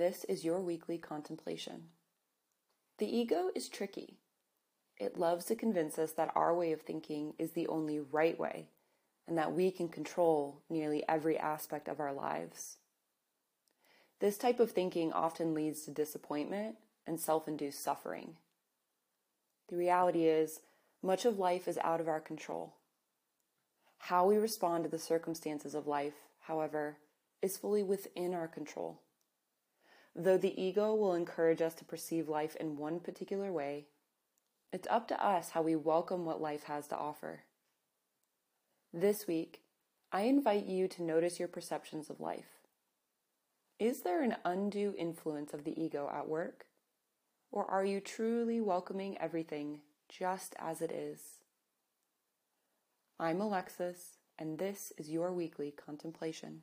this is your weekly contemplation. The ego is tricky. It loves to convince us that our way of thinking is the only right way and that we can control nearly every aspect of our lives. This type of thinking often leads to disappointment and self induced suffering. The reality is, much of life is out of our control. How we respond to the circumstances of life, however, is fully within our control. Though the ego will encourage us to perceive life in one particular way, it's up to us how we welcome what life has to offer. This week, I invite you to notice your perceptions of life. Is there an undue influence of the ego at work? Or are you truly welcoming everything just as it is? I'm Alexis, and this is your weekly contemplation.